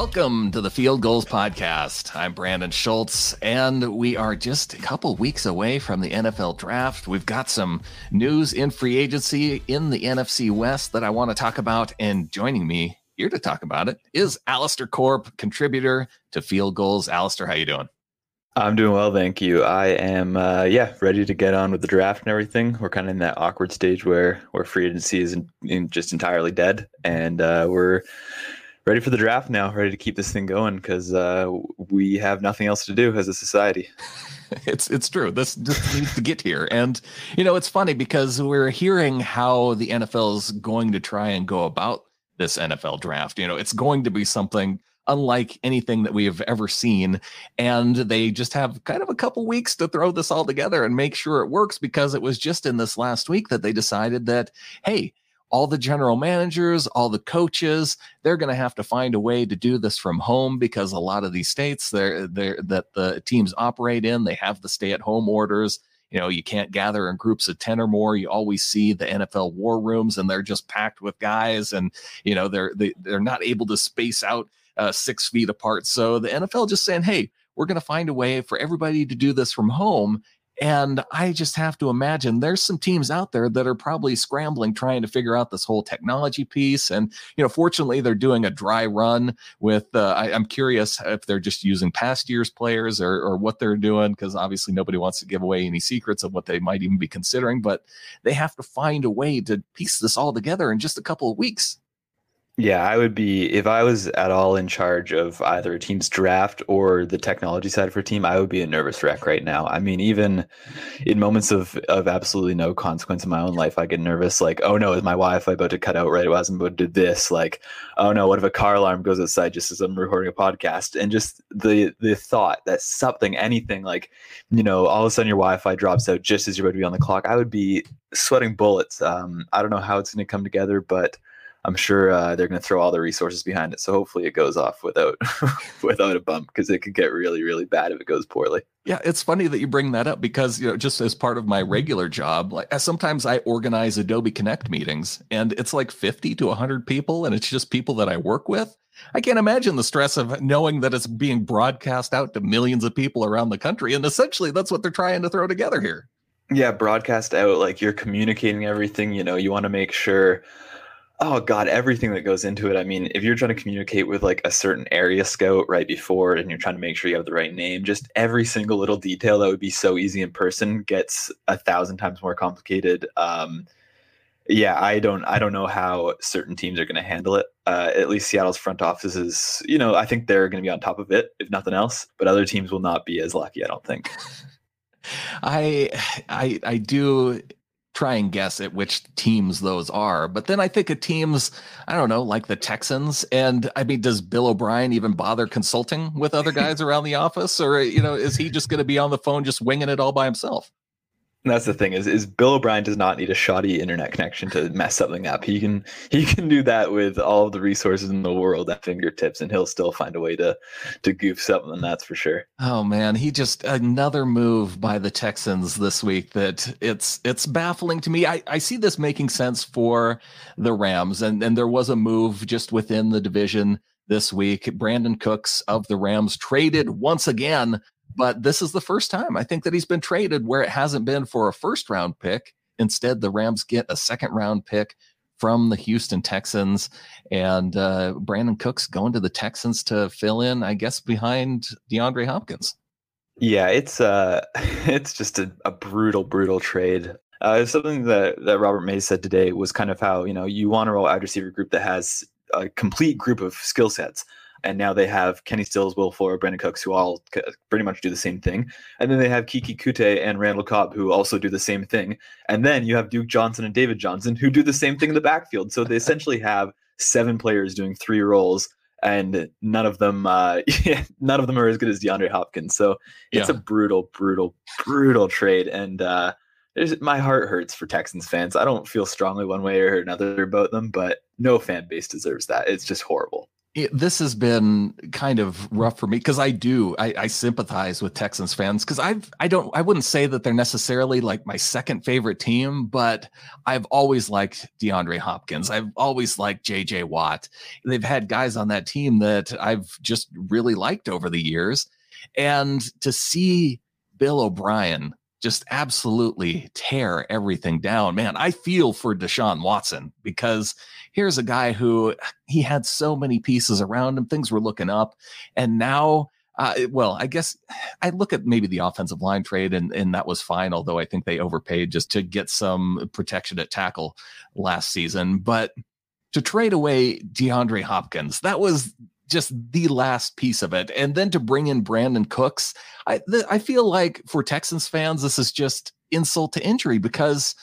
Welcome to the Field Gulls Podcast. I'm Brandon Schultz, and we are just a couple weeks away from the NFL draft. We've got some news in free agency in the NFC West that I want to talk about. And joining me here to talk about it is Alistair Corp, contributor to Field Gulls. Alistair, how you doing? I'm doing well, thank you. I am, uh, yeah, ready to get on with the draft and everything. We're kind of in that awkward stage where where free agency is in, in just entirely dead, and uh, we're ready for the draft now, ready to keep this thing going because uh, we have nothing else to do as a society. it's it's true. This just needs to get here, and you know it's funny because we're hearing how the NFL is going to try and go about this NFL draft. You know, it's going to be something unlike anything that we have ever seen. And they just have kind of a couple weeks to throw this all together and make sure it works because it was just in this last week that they decided that, hey, all the general managers, all the coaches, they're going to have to find a way to do this from home because a lot of these states they're, they're, that the teams operate in, they have the stay at home orders. You know, you can't gather in groups of 10 or more. You always see the NFL war rooms and they're just packed with guys and, you know, they're, they, they're not able to space out uh, six feet apart. So the NFL just saying, hey, we're going to find a way for everybody to do this from home and I just have to imagine there's some teams out there that are probably scrambling trying to figure out this whole technology piece. And, you know, fortunately, they're doing a dry run with, uh, I, am curious if they're just using past year's players or, or what they're doing, because obviously nobody wants to give away any secrets of what they might even be considering. But they have to find a way to piece this all together in just a couple of weeks. Yeah, I would be if I was at all in charge of either a team's draft or the technology side for a team, I would be a nervous wreck right now. I mean, even in moments of of absolutely no consequence in my own life, I get nervous. Like, oh no, is my Wi-Fi about to cut out right as I'm about to do this? Like, oh no, what if a car alarm goes outside just as I'm recording a podcast? And just the the thought that something, anything like, you know, all of a sudden your Wi-Fi drops out just as you're about to be on the clock, I would be sweating bullets. Um, I don't know how it's going to come together, but I'm sure uh, they're going to throw all the resources behind it. So hopefully it goes off without without a bump because it could get really really bad if it goes poorly. Yeah, it's funny that you bring that up because you know just as part of my regular job, like sometimes I organize Adobe Connect meetings and it's like 50 to 100 people and it's just people that I work with. I can't imagine the stress of knowing that it's being broadcast out to millions of people around the country and essentially that's what they're trying to throw together here. Yeah, broadcast out like you're communicating everything, you know, you want to make sure oh god everything that goes into it. I mean if you're trying to communicate with like a certain area scout right before and you're trying to make sure you have the right name just every single little detail that would be so easy in person gets a thousand times more complicated. Um, yeah i don't i don't know how certain teams are going to handle it. Uh, at least seattle's front office is you know i think they're going to be on top of it if nothing else but other teams will not be as lucky i don't think. I i i do try and guess at which teams those are. But then I think of teams, I don't know, like the Texans. And I mean, does Bill O'Brien even bother consulting with other guys around the office? Or, you know, is he just going to be on the phone just winging it all by himself? That's the thing is is Bill O'Brien does not need a shoddy internet connection to mess something up. He can he can do that with all of the resources in the world at fingertips, and he'll still find a way to to goof something. That's for sure. Oh man, he just another move by the Texans this week that it's it's baffling to me. I, I see this making sense for the Rams, and and there was a move just within the division this week. Brandin Cooks of the Rams traded once again but this is the first time I think that he's been traded where it hasn't been for a first round pick. Instead, the Rams get a second round pick from the Houston Texans, and uh, Brandin Cooks going to the Texans to fill in, I guess, behind DeAndre Hopkins. Yeah, it's uh, it's just a, a brutal, brutal trade. Uh, something that, that Robert Mays said today was kind of how you know you want to roll wide receiver group that has a complete group of skill sets and now they have Kenny Stills, Will Fuller, Brandin Cooks, who all pretty much do the same thing. And then they have Keke Coutee and Randall Cobb, who also do the same thing. And then you have Duke Johnson and David Johnson, who do the same thing in the backfield. So they essentially have seven players doing three roles and none of them uh, none of them are as good as DeAndre Hopkins. So it's yeah. a brutal, brutal, brutal trade, and uh, my heart hurts for Texans fans. I don't feel strongly one way or another about them, but no fan base deserves that. It's just horrible it, this has been kind of rough for me because I do I, I, sympathize with Texans fans because I've I don't I wouldn't say that they're necessarily like my second favorite team, but I've always liked DeAndre Hopkins. I've always liked JJ Watt. They've had guys on that team that I've just really liked over the years, and to see Bill O'Brien just absolutely tear everything down. Man, I feel for Deshaun Watson because here's a guy who he had so many pieces around him, things were looking up, and now. Uh, well, I guess I look at maybe the offensive line trade, and, and that was fine. Although I think they overpaid just to get some protection at tackle last season. But to trade away DeAndre Hopkins, that was just the last piece of it. And then to bring in Brandin Cooks, I th- I feel like for Texans fans, this is just insult to injury because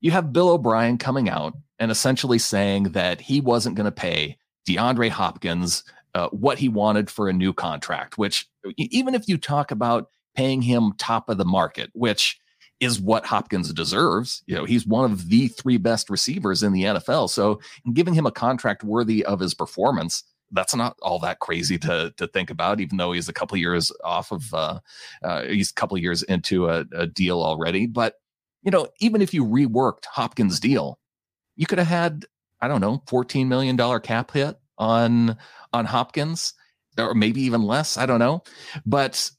you have Bill O'Brien coming out and essentially saying that he wasn't going to pay DeAndre Hopkins uh, what he wanted for a new contract, which even if you talk about paying him top of the market, which is what Hopkins deserves. You know, he's one of the three best receivers in the NFL. So giving him a contract worthy of his performance that's not all that crazy to to think about, even though he's a couple years off of uh, uh, he's a couple years into a, a, deal already. But you know, even if you reworked Hopkins' deal, you could have had I don't know, fourteen million dollar cap hit on on Hopkins, or maybe even less. I don't know, but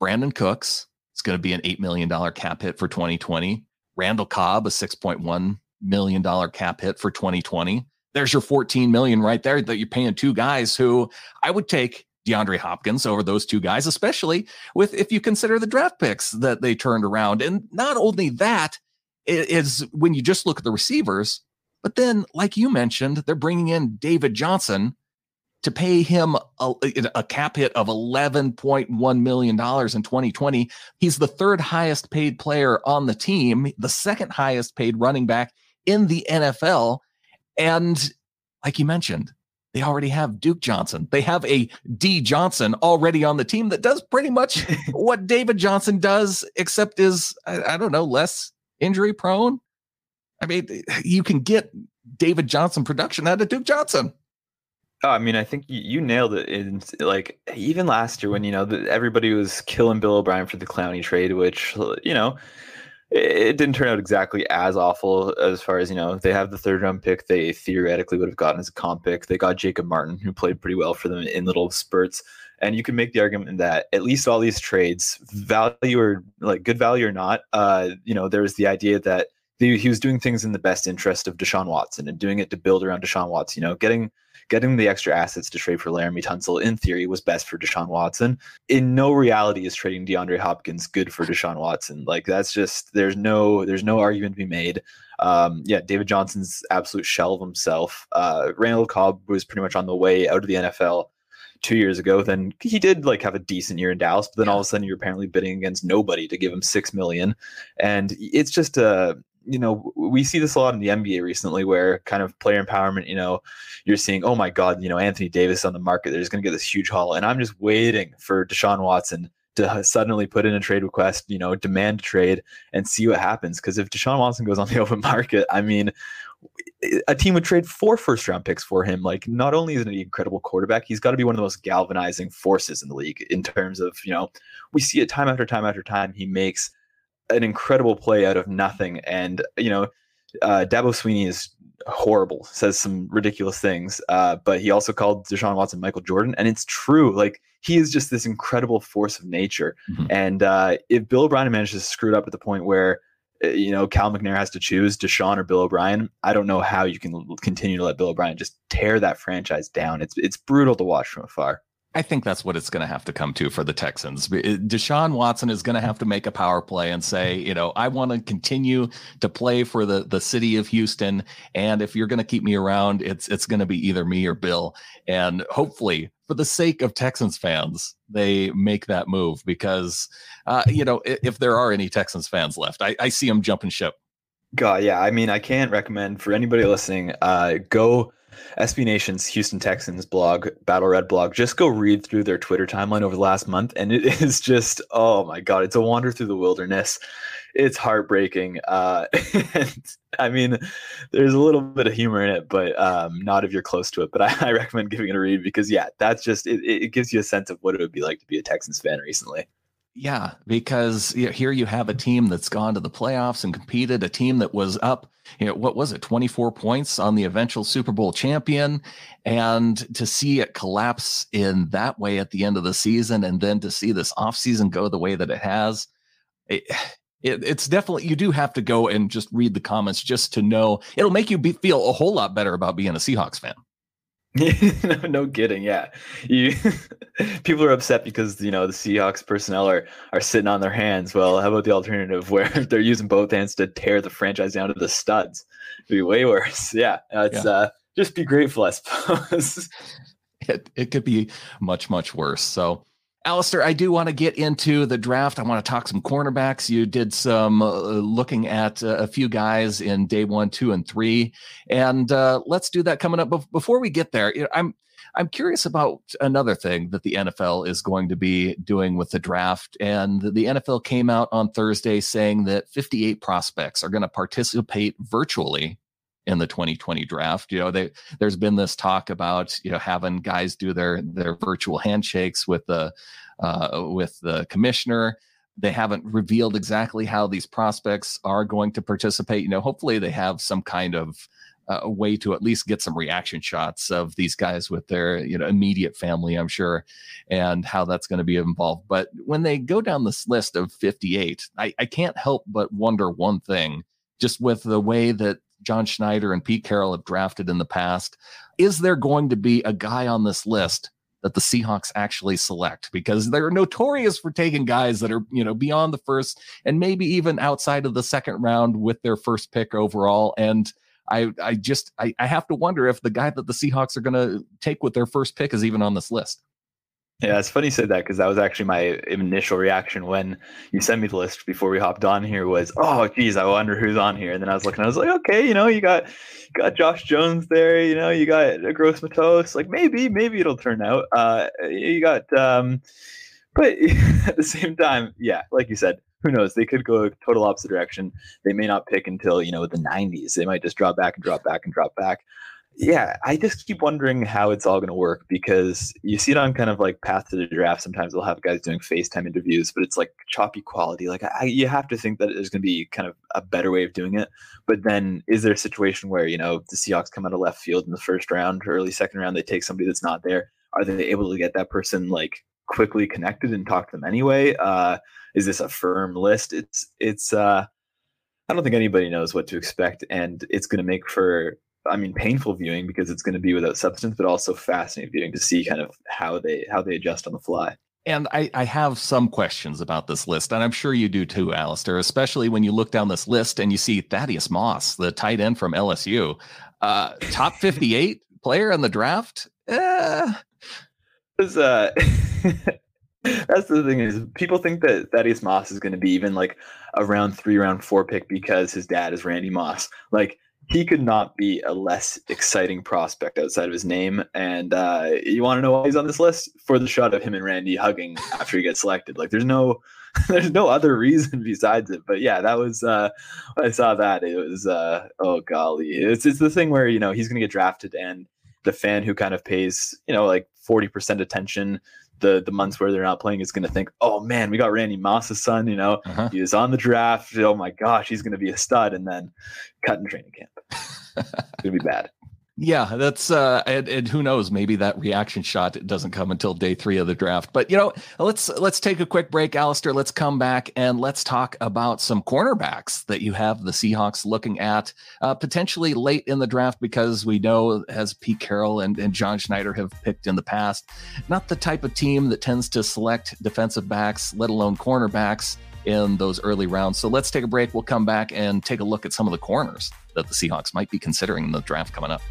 Brandin Cooks is going to be an eight million dollar cap hit for 2020. Randall Cobb a six point one million dollar cap hit for 2020 there's your 14 million right there that you're paying two guys who I would take DeAndre Hopkins over those two guys, especially with if you consider the draft picks that they turned around. And not only that is when you just look at the receivers, but then, like you mentioned, they're bringing in David Johnson to pay him a, a cap hit of $11.1 million in 2020. He's the third highest paid player on the team, the second highest paid running back in the NFL. And like you mentioned, they already have Duke Johnson. They have a D Johnson already on the team that does pretty much what David Johnson does, except is, I, I, don't know, less injury prone. I mean, you can get David Johnson production out of Duke Johnson. Oh, I mean, I think you, you nailed it. In like even last year when you know the, everybody was killing Bill O'Brien for the Clowney trade, which you know it didn't turn out exactly as awful as far as you know they have the third round pick they theoretically would have gotten as a comp pick. They got jacob martin who played pretty well for them in little spurts. And you can make the argument that at least all these trades value or like good value or not uh you know there's the idea that he was doing things in the best interest of deshaun watson and doing it to build around deshaun watson you know getting getting the extra assets to trade for Laremy Tunsil in theory was best for Deshaun Watson. In no reality is trading DeAndre Hopkins good for Deshaun Watson. Like that's just there's no there's no argument to be made. Um, yeah, David Johnson's absolute shell of himself. Uh, Randall Cobb was pretty much on the way out of the NFL two years ago. Then he did like have a decent year in Dallas, but then all of a sudden you're apparently bidding against nobody to give him six million, and it's just a you know, we see this a lot in the NBA recently where kind of player empowerment, you know, you're seeing, oh my God, you know, Anthony Davis on the market, they're just going to get this huge haul. And I'm just waiting for Deshaun Watson to suddenly put in a trade request, you know, demand trade and see what happens. Because if Deshaun Watson goes on the open market, I mean, a team would trade four first round picks for him. Like, not only is he an incredible quarterback, he's got to be one of the most galvanizing forces in the league in terms of, you know, we see it time after time after time. He makes an incredible play out of nothing. And, you know, uh, Dabo Swinney is horrible, says some ridiculous things, uh, but he also called Deshaun Watson Michael Jordan. And it's true. Like, he is just this incredible force of nature. Mm-hmm. And uh, if Bill O'Brien manages to screw it up at the point where, uh, you know, Cal McNair has to choose Deshaun or Bill O'Brien, I don't know how you can continue to let Bill O'Brien just tear that franchise down. It's it's brutal to watch from afar. I think that's what it's going to have to come to for the Texans. Deshaun Watson is going to have to make a power play and say, you know, I want to continue to play for the the city of Houston, and if you're going to keep me around, it's it's going to be either me or Bill. And hopefully, for the sake of Texans fans, they make that move because, uh, you know, if, if there are any Texans fans left, I, I see them jumping ship. God, yeah. I mean, I can't recommend for anybody listening. Uh, go SB Nation's Houston Texans blog, Battle Red blog, just go read through their Twitter timeline over the last month, and it is just, oh my god, it's a wander through the wilderness. It's heartbreaking. Uh, and I mean, there's a little bit of humor in it, but um, not if you're close to it. But I, I recommend giving it a read because, yeah, that's just it, it gives you a sense of what it would be like to be a Texans fan recently. Yeah, because here you have a team that's gone to the playoffs and competed, a team that was up, you know, what was it, 24 points on the eventual Super Bowl champion. And to see it collapse in that way at the end of the season, and then to see this offseason go the way that it has, it, it, it's definitely, you do have to go and just read the comments just to know. It'll make you be, feel a whole lot better about being a Seahawks fan. no, no kidding. Yeah, you people are upset because you know the Seahawks personnel are are sitting on their hands. Well, how about the alternative where they're using both hands to tear the franchise down to the studs? It'd be way worse. Yeah, it's yeah. uh, just be grateful, I suppose. it it could be much much worse. So Alistair, I do want to get into the draft. I want to talk some cornerbacks. You did some uh, looking at uh, a few guys in day one, two, and three, and uh, let's do that coming up. But before we get there, I'm I'm curious about another thing that the NFL is going to be doing with the draft. And the NFL came out on Thursday saying that 58 prospects are going to participate virtually in the 2020 draft. You know, they, there's been this talk about you know having guys do their their virtual handshakes with the uh, with the commissioner. They haven't revealed exactly how these prospects are going to participate. You know, hopefully they have some kind of uh, way to at least get some reaction shots of these guys with their you know immediate family i'm sure and how that's going to be involved but when they go down this list of 58 I, I can't help but wonder one thing just with the way that John Schneider and Pete Carroll have drafted in the past. Is there going to be a guy on this list that the Seahawks actually select? Because they're notorious for taking guys that are, you know, beyond the first and maybe even outside of the second round with their first pick overall. And I, I just, I, I have to wonder if the guy that the Seahawks are going to take with their first pick is even on this list. Yeah, it's funny you said that because that was actually my initial reaction when you sent me the list before we hopped on here was, oh, geez, I wonder who's on here. And then I was looking, I was like, okay, you know, you got you got Josh Jones there, you know, you got Gross Matos, like maybe, maybe it'll turn out. Uh, you got, um, but at the same time, yeah, like you said, who knows? They could go total opposite direction. They may not pick until you know the 90s. They might just drop back and drop back and drop back yeah, I just keep wondering how it's all going to work because you see it on kind of like Path to the Draft. Sometimes they'll have guys doing FaceTime interviews, but it's like choppy quality. Like I, you have to think that there's going to be kind of a better way of doing it. But then, is there a situation where you know the Seahawks come out of left field in the first round, early second round, they take somebody that's not there? Are they able to get that person like quickly connected and talk to them anyway? Uh, is this a firm list? It's it's. uh I don't think anybody knows what to expect, and it's going to make for I mean, painful viewing because it's going to be without substance, but also fascinating viewing to see kind of how they how they adjust on the fly. And I, I have some questions about this list, and I'm sure you do too, Alistair, especially when you look down this list and you see Thaddeus Moss, the tight end from LSU, uh, top 58 player in the draft. Eh. Was, uh, that's the thing is people think that Thaddeus Moss is going to be even like a round three, round four pick because his dad is Randy Moss. Like he could not be a less exciting prospect outside of his name. And uh, you want to know why he's on this list for the shot of him and Randy hugging after he gets selected. Like, there's no, there's no other reason besides it. But yeah, that was uh, I saw that. It was uh, oh golly, it's it's the thing where you know he's to get drafted, and the fan who kind of pays you know like forty percent attention the the months where they're not playing is going to think, oh man, we got Randy Moss's son. You know, uh-huh. he was on the draft. Oh my gosh, he's going to be a stud. And then cut in training camp. it's going to be bad. Yeah, that's uh and, and, who knows, maybe that reaction shot doesn't come until day three of the draft. But you know, let's let's take a quick break, Alistair. Let's come back and let's talk about some cornerbacks that you have the Seahawks looking at uh, potentially late in the draft because we know as Pete Carroll and, and John Schneider have picked in the past, not the type of team that tends to select defensive backs, let alone cornerbacks in those early rounds. So let's take a break. We'll come back and take a look at some of the corners that the Seahawks might be considering in the draft coming up.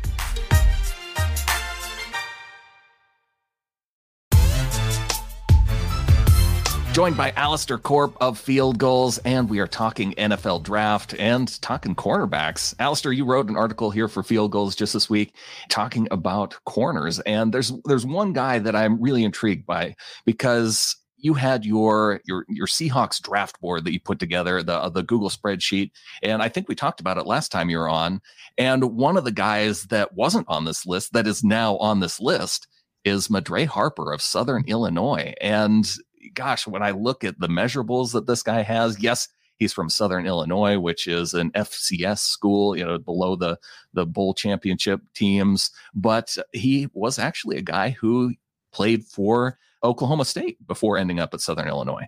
joined by Alistair Corp of Field Gulls, and we are talking NFL draft and talking cornerbacks. Alistair, you wrote an article here for Field Gulls just this week talking about corners, and there's there's one guy that I'm really intrigued by because you had your your your Seahawks draft board that you put together, the uh, the Google spreadsheet, and I think we talked about it last time you were on. And one of the guys that wasn't on this list that is now on this list is Madre Harper of Southern Illinois. And gosh, when I look at the measurables that this guy has, yes, he's from Southern Illinois, which is an FCS school, you know, below the the bowl championship teams, but he was actually a guy who played for Oklahoma State before ending up at Southern Illinois.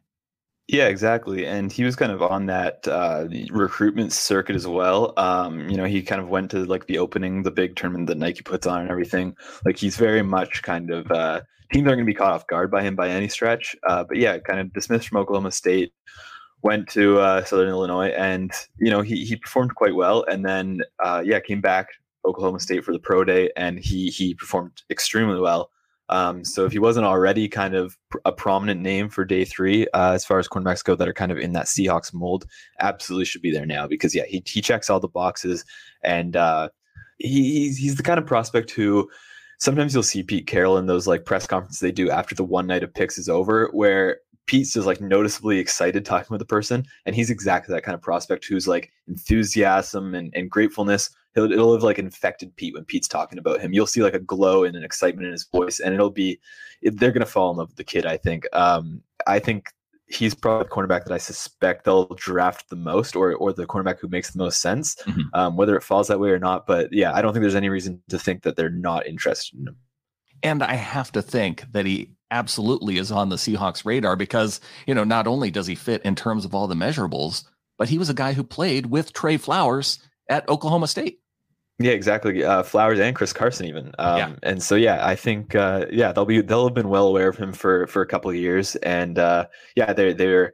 Yeah, exactly. And he was kind of on that uh, recruitment circuit as well. Um, you know, he kind of went to like the opening, the big tournament that Nike puts on and everything. Like he's very much kind of uh, teams aren't going to be caught off guard by him by any stretch. Uh, but yeah, kind of dismissed from Oklahoma State, went to uh, Southern Illinois, and you know he he performed quite well. And then uh, yeah, came back Oklahoma State for the pro day, and he he performed extremely well. Um, so if he wasn't already kind of a prominent name for day three, uh, as far as cornerbacks go, that are kind of in that Seahawks mold, absolutely should be there now because yeah, he he checks all the boxes, and uh, he, he's he's the kind of prospect who sometimes you'll see Pete Carroll in those like press conferences they do after the one night of picks is over, where Pete's just like noticeably excited talking with the person, and he's exactly that kind of prospect who's like enthusiasm and, and gratefulness. He'll, it'll have like infected Pete when Pete's talking about him. You'll see like a glow and an excitement in his voice, and it'll be they're gonna fall in love with the kid. I think. Um, I think he's probably the cornerback that I suspect they'll draft the most, or or the cornerback who makes the most sense. Mm-hmm. Um, whether it falls that way or not, but yeah, I don't think there's any reason to think that they're not interested in him. And I have to think that he absolutely is on the Seahawks radar because you know not only does he fit in terms of all the measurables, but he was a guy who played with Tre Flowers at Oklahoma State. Yeah, exactly. Uh, Flowers and Chris Carson even. Um, yeah. And so yeah, I think uh, yeah they'll be they'll have been well aware of him for for a couple of years, and uh, yeah they're they're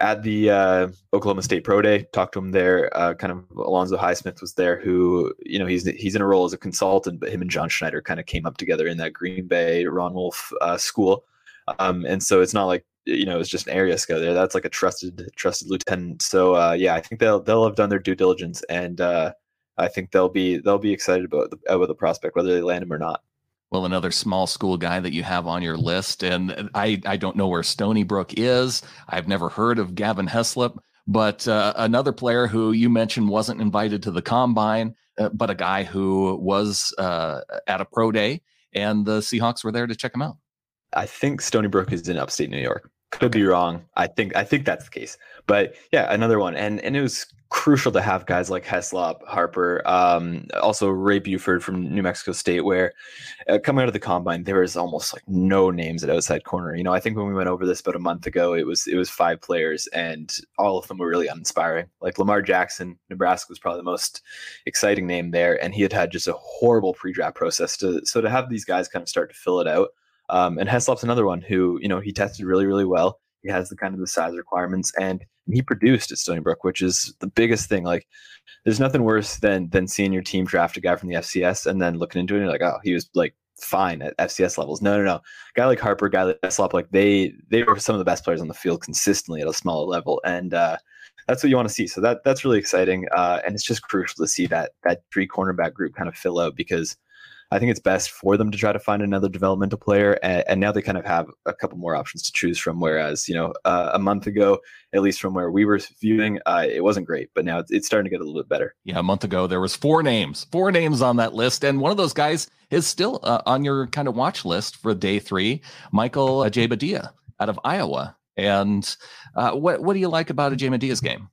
at the uh, Oklahoma State Pro Day. Talked to him there. Uh, kind of Alonzo Highsmith was there, who you know he's he's in a role as a consultant, but him and John Schneider kind of came up together in that Green Bay Ron Wolf uh, school, um, and so it's not like you know it's just an area scout there. That's like a trusted trusted lieutenant. So uh, yeah, I think they'll they'll have done their due diligence and uh, I think they'll be they'll be excited about the, about the prospect whether they land him or not. Well, another small school guy that you have on your list, and I I don't know where Stony Brook is. I've never heard of Gavin Heslop, but uh, another player who you mentioned wasn't invited to the combine, uh, but a guy who was uh, at a pro day, and the Seahawks were there to check him out. I think Stony Brook is in upstate New York. Could be wrong. I think I think that's the case. But yeah, another one, and and it was crucial to have guys like Heslop, Harper, um, also Ray Buford from New Mexico State, where uh, coming out of the combine, there was almost like no names at outside corner. You know, I think when we went over this about a month ago, it was it was five players, and all of them were really uninspiring. Like Lamar Jackson, Nebraska was probably the most exciting name there, and he had had just a horrible pre-draft process. To so to have these guys kind of start to fill it out um, and Heslop's another one who, you know, he tested really, really well. He has the kind of the size requirements and he produced at Stony Brook, which is the biggest thing. Like there's nothing worse than than seeing your team draft a guy from the FCS and then looking into it and you're like, oh, he was like fine at FCS levels. No, no, no. Guy like Harper, guy like Heslop, like they they were some of the best players on the field consistently at a smaller level. And uh that's what you want to see. So that that's really exciting. Uh, and it's just crucial to see that that three cornerback group kind of fill out because I think it's best for them to try to find another developmental player. And, and now they kind of have a couple more options to choose from. Whereas, you know, uh, a month ago, at least from where we were viewing, uh, it wasn't great, but now it's, it's starting to get a little bit better. Yeah, a month ago there was four names, four names on that list, and one of those guys is still uh, on your kind of watch list for day three, Michael Ojemudia out of Iowa. And uh, what what do you like about Ojemudia's game?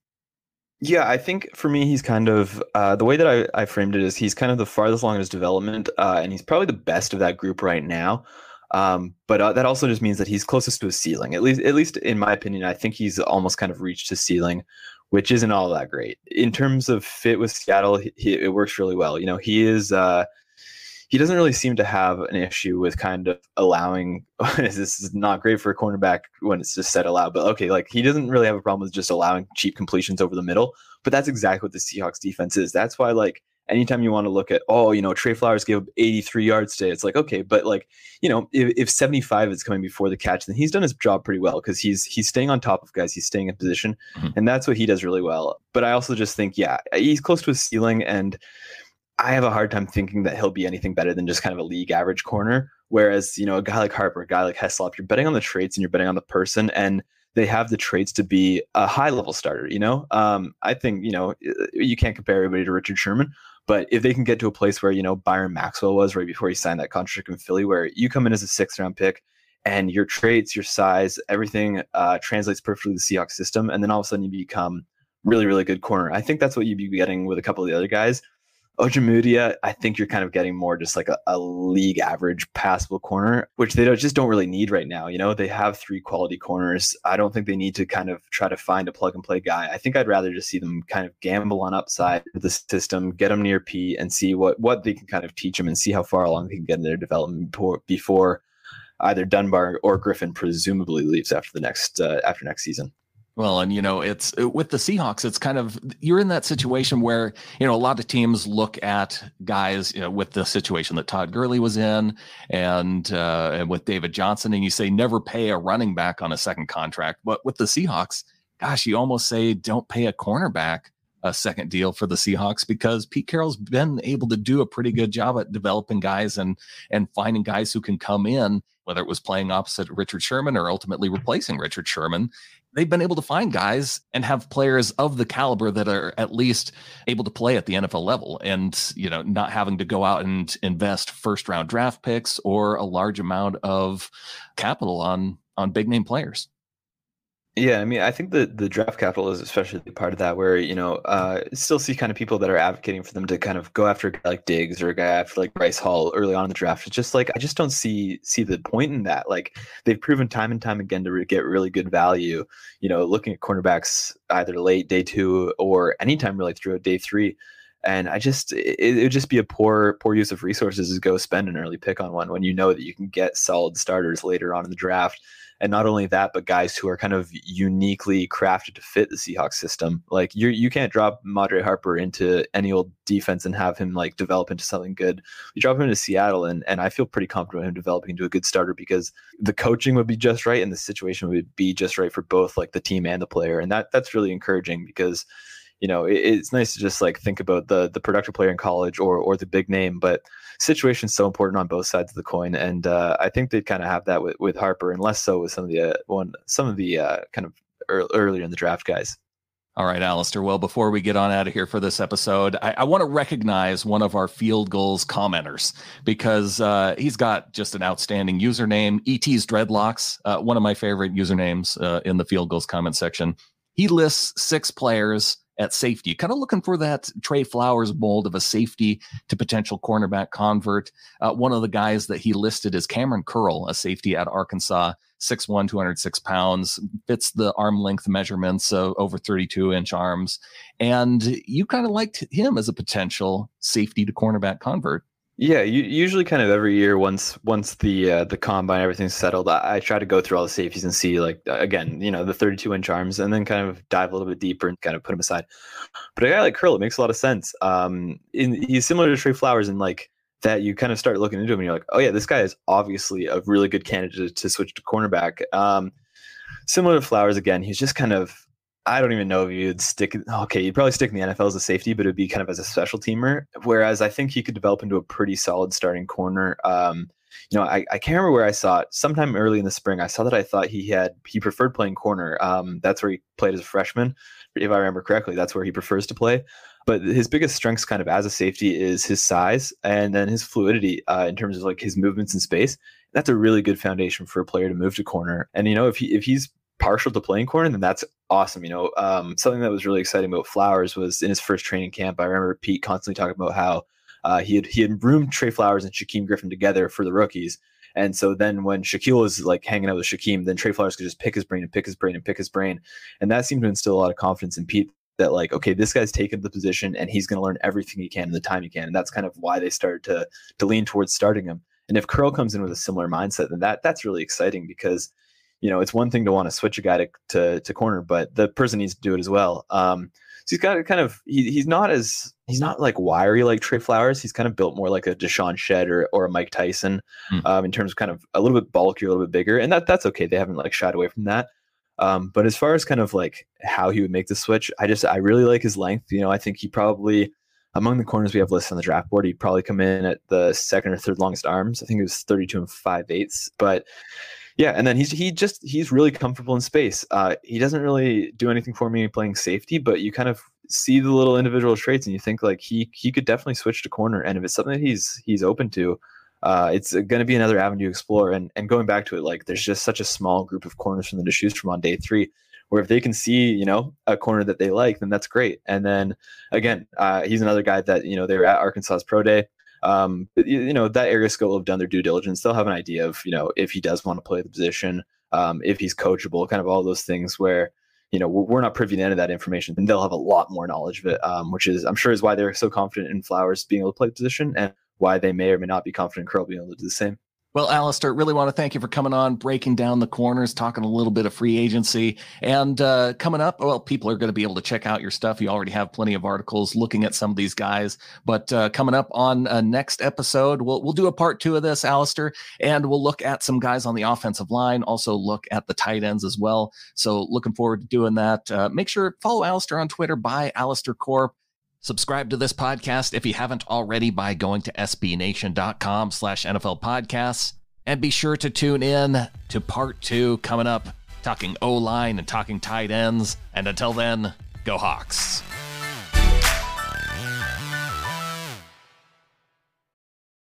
Yeah, I think for me, he's kind of uh, the way that I, I framed it is he's kind of the farthest along in his development, uh, and he's probably the best of that group right now. Um, but uh, that also just means that he's closest to his ceiling. At least, at least in my opinion, I think he's almost kind of reached his ceiling, which isn't all that great in terms of fit with Seattle. He, he, it works really well. You know, he is uh, he doesn't really seem to have an issue with kind of allowing this is not great for a cornerback when it's just said aloud, but okay, like he doesn't really have a problem with just allowing cheap completions over the middle. But that's exactly what the Seahawks defense is. That's why like anytime you want to look at, oh, you know, Tre Flowers gave up 83 yards today, it's like, okay, but like, you know, if, if 75 is coming before the catch, then he's done his job pretty well because he's he's staying on top of guys, he's staying in position, mm-hmm. and that's what he does really well. But I also just think, yeah, he's close to his ceiling, and I have a hard time thinking that he'll be anything better than just kind of a league average corner. Whereas, you know, a guy like Harper, a guy like Heslop, you're betting on the traits and you're betting on the person, and they have the traits to be a high level starter. You know, um, I think you know you can't compare everybody to Richard Sherman, but if they can get to a place where, you know, Byron Maxwell was right before he signed that contract in Philly, where you come in as a sixth round pick and your traits, your size, everything uh, translates perfectly to the Seahawks system. And then all of a sudden you become really, really good corner. I think that's what you'd be getting with a couple of the other guys. Ojemudia, I think you're kind of getting more just like a, a league average passable corner, which they don't, just don't really need right now. You know, they have three quality corners. I don't think they need to kind of try to find a plug and play guy. I think I'd rather just see them kind of gamble on upside the system, get them near P, and see what what they can kind of teach them and see how far along they can get in their development before, before either Dunbar or Griffin presumably leaves after the next uh, after next season. Well, and you know, it's uh, with the Seahawks, it's kind of you're in that situation where, you know, a lot of teams look at guys you know, with the situation that Todd Gurley was in and, uh, and with David Johnson, and you say never pay a running back on a second contract. But with the Seahawks, gosh, you almost say don't pay a cornerback a second deal for the Seahawks because Pete Carroll's been able to do a pretty good job at developing guys and and finding guys who can come in, whether it was playing opposite Richard Sherman or ultimately replacing Richard Sherman they've been able to find guys and have players of the caliber that are at least able to play at the NFL level and you know not having to go out and invest first round draft picks or a large amount of capital on on big name players. Yeah, I mean, I think the the draft capital is especially part of that, where you know, uh, still see kind of people that are advocating for them to kind of go after a guy like Diggs or a guy after like Bryce Hall early on in the draft. It's just like I just don't see see the point in that. Like they've proven time and time again to re- get really good value. You know, looking at cornerbacks either late day two or anytime really throughout day three. And I just it, it would just be a poor poor use of resources to go spend an early pick on one when you know that you can get solid starters later on in the draft and not only that, but guys who are kind of uniquely crafted to fit the Seahawks system. Like you, you can't drop Madre Harper into any old defense and have him like develop into something good. You drop him into Seattle, and and I feel pretty comfortable him developing into a good starter because the coaching would be just right and the situation would be just right for both like the team and the player, and that that's really encouraging because you know it, it's nice to just like think about the the productive player in college or or the big name, but situation's so important on both sides of the coin, and uh, I think they kind of have that with, with Harper, and less so with some of the uh, one some of the uh, kind of early, earlier in the draft guys. All right, Alistair. Well, before we get on out of here for this episode, I, I want to recognize one of our Field Gulls commenters because uh, he's got just an outstanding username, ET's Dreadlocks, uh, one of my favorite usernames uh, in the Field Gulls comment section. He lists six players at safety. Kind of looking for that Tre Flowers mold of a safety to potential cornerback convert. Uh, one of the guys that he listed is Kamren Curl, a safety at Arkansas, 6'1, 206 pounds, fits the arm length measurements of over 32 inch arms. And you kind of liked him as a potential safety to cornerback convert. Yeah, you, usually kind of every year once once the uh, the combine everything's settled, I, I, try to go through all the safeties and see like again, you know, the 32 inch arms, and then kind of dive a little bit deeper and kind of put them aside. But a guy like Curl, it makes a lot of sense. Um, in, he's similar to Tre Flowers in like that you kind of start looking into him and you're like, oh yeah, this guy is obviously a really good candidate to, to switch to cornerback. Um, similar to Flowers again, he's just kind of I don't even know if you'd stick. Okay, you'd probably stick in the NFL as a safety, but it'd be kind of as a special teamer. Whereas I think he could develop into a pretty solid starting corner. Um, you know, I, I can't remember where I saw it. Sometime early in the spring, I saw that I thought he had he preferred playing corner. Um, that's where he played as a freshman, if I remember correctly. That's where he prefers to play. But his biggest strengths, kind of as a safety, is his size and then his fluidity uh, in terms of like his movements in space. That's a really good foundation for a player to move to corner. And you know, if he if he's partial to playing corner, then that's awesome. You know, um, something that was really exciting about Flowers was in his first training camp. I remember Pete constantly talking about how uh, he had he had roomed Tre Flowers and Shaquem Griffin together for the rookies. And so then when Shaquill was like hanging out with Shaquem, then Tre Flowers could just pick his brain and pick his brain and pick his brain. And that seemed to instill a lot of confidence in Pete that like, okay, this guy's taken the position and he's going to learn everything he can in the time he can. And that's kind of why they started to to lean towards starting him. And if Curl comes in with a similar mindset, then that that's really exciting because you know, it's one thing to want to switch a guy to, to, to corner, but the person needs to do it as well. Um, he's got kind of he, he's not as he's not like wiry like Tre Flowers. He's kind of built more like a DeShawn Shead or, or a Mike Tyson mm. um, in terms of kind of a little bit bulkier, a little bit bigger, and that that's okay. They haven't like shied away from that. Um, but as far as kind of like how he would make the switch, I just I really like his length. You know, I think he probably among the corners we have listed on the draft board, he'd probably come in at the second or third longest arms. I think it was 32 and 5 eighths. But yeah, and then he's he just he's really comfortable in space. Uh, he doesn't really do anything for me playing safety, but you kind of see the little individual traits and you think like he he could definitely switch to corner. And if it's something that he's he's open to, uh, it's going to be another avenue to explore. And and going back to it, like there's just such a small group of corners from the to choose from on day three where if they can see you know a corner that they like then that's great and then again uh, he's another guy that you know they were at arkansas's pro day um, you, you, know that area school have done their due diligence. They'll have an idea of you know if he does want to play the position um, if he's coachable kind of all those things where you know we're not privy to any of that information and they'll have a lot more knowledge of it um, which is i'm sure is why they're so confident in flowers being able to play the position and why they may or may not be confident in curl being able to do the same well, Alistair, really want to thank you for coming on, breaking down the corners, talking a little bit of free agency. And uh, coming up, well, people are going to be able to check out your stuff. You already have plenty of articles looking at some of these guys. But uh, coming up on a next episode, we'll, we'll do a part two of this, Alistair, and we'll look at some guys on the offensive line, also look at the tight ends as well. So looking forward to doing that. Uh, make sure follow Alistair on Twitter by Alistair Corp. Subscribe to this podcast if you haven't already by going to sbnation.com slash NFL podcasts. And be sure to tune in to part two coming up, talking O line and talking tight ends. And until then, go Hawks.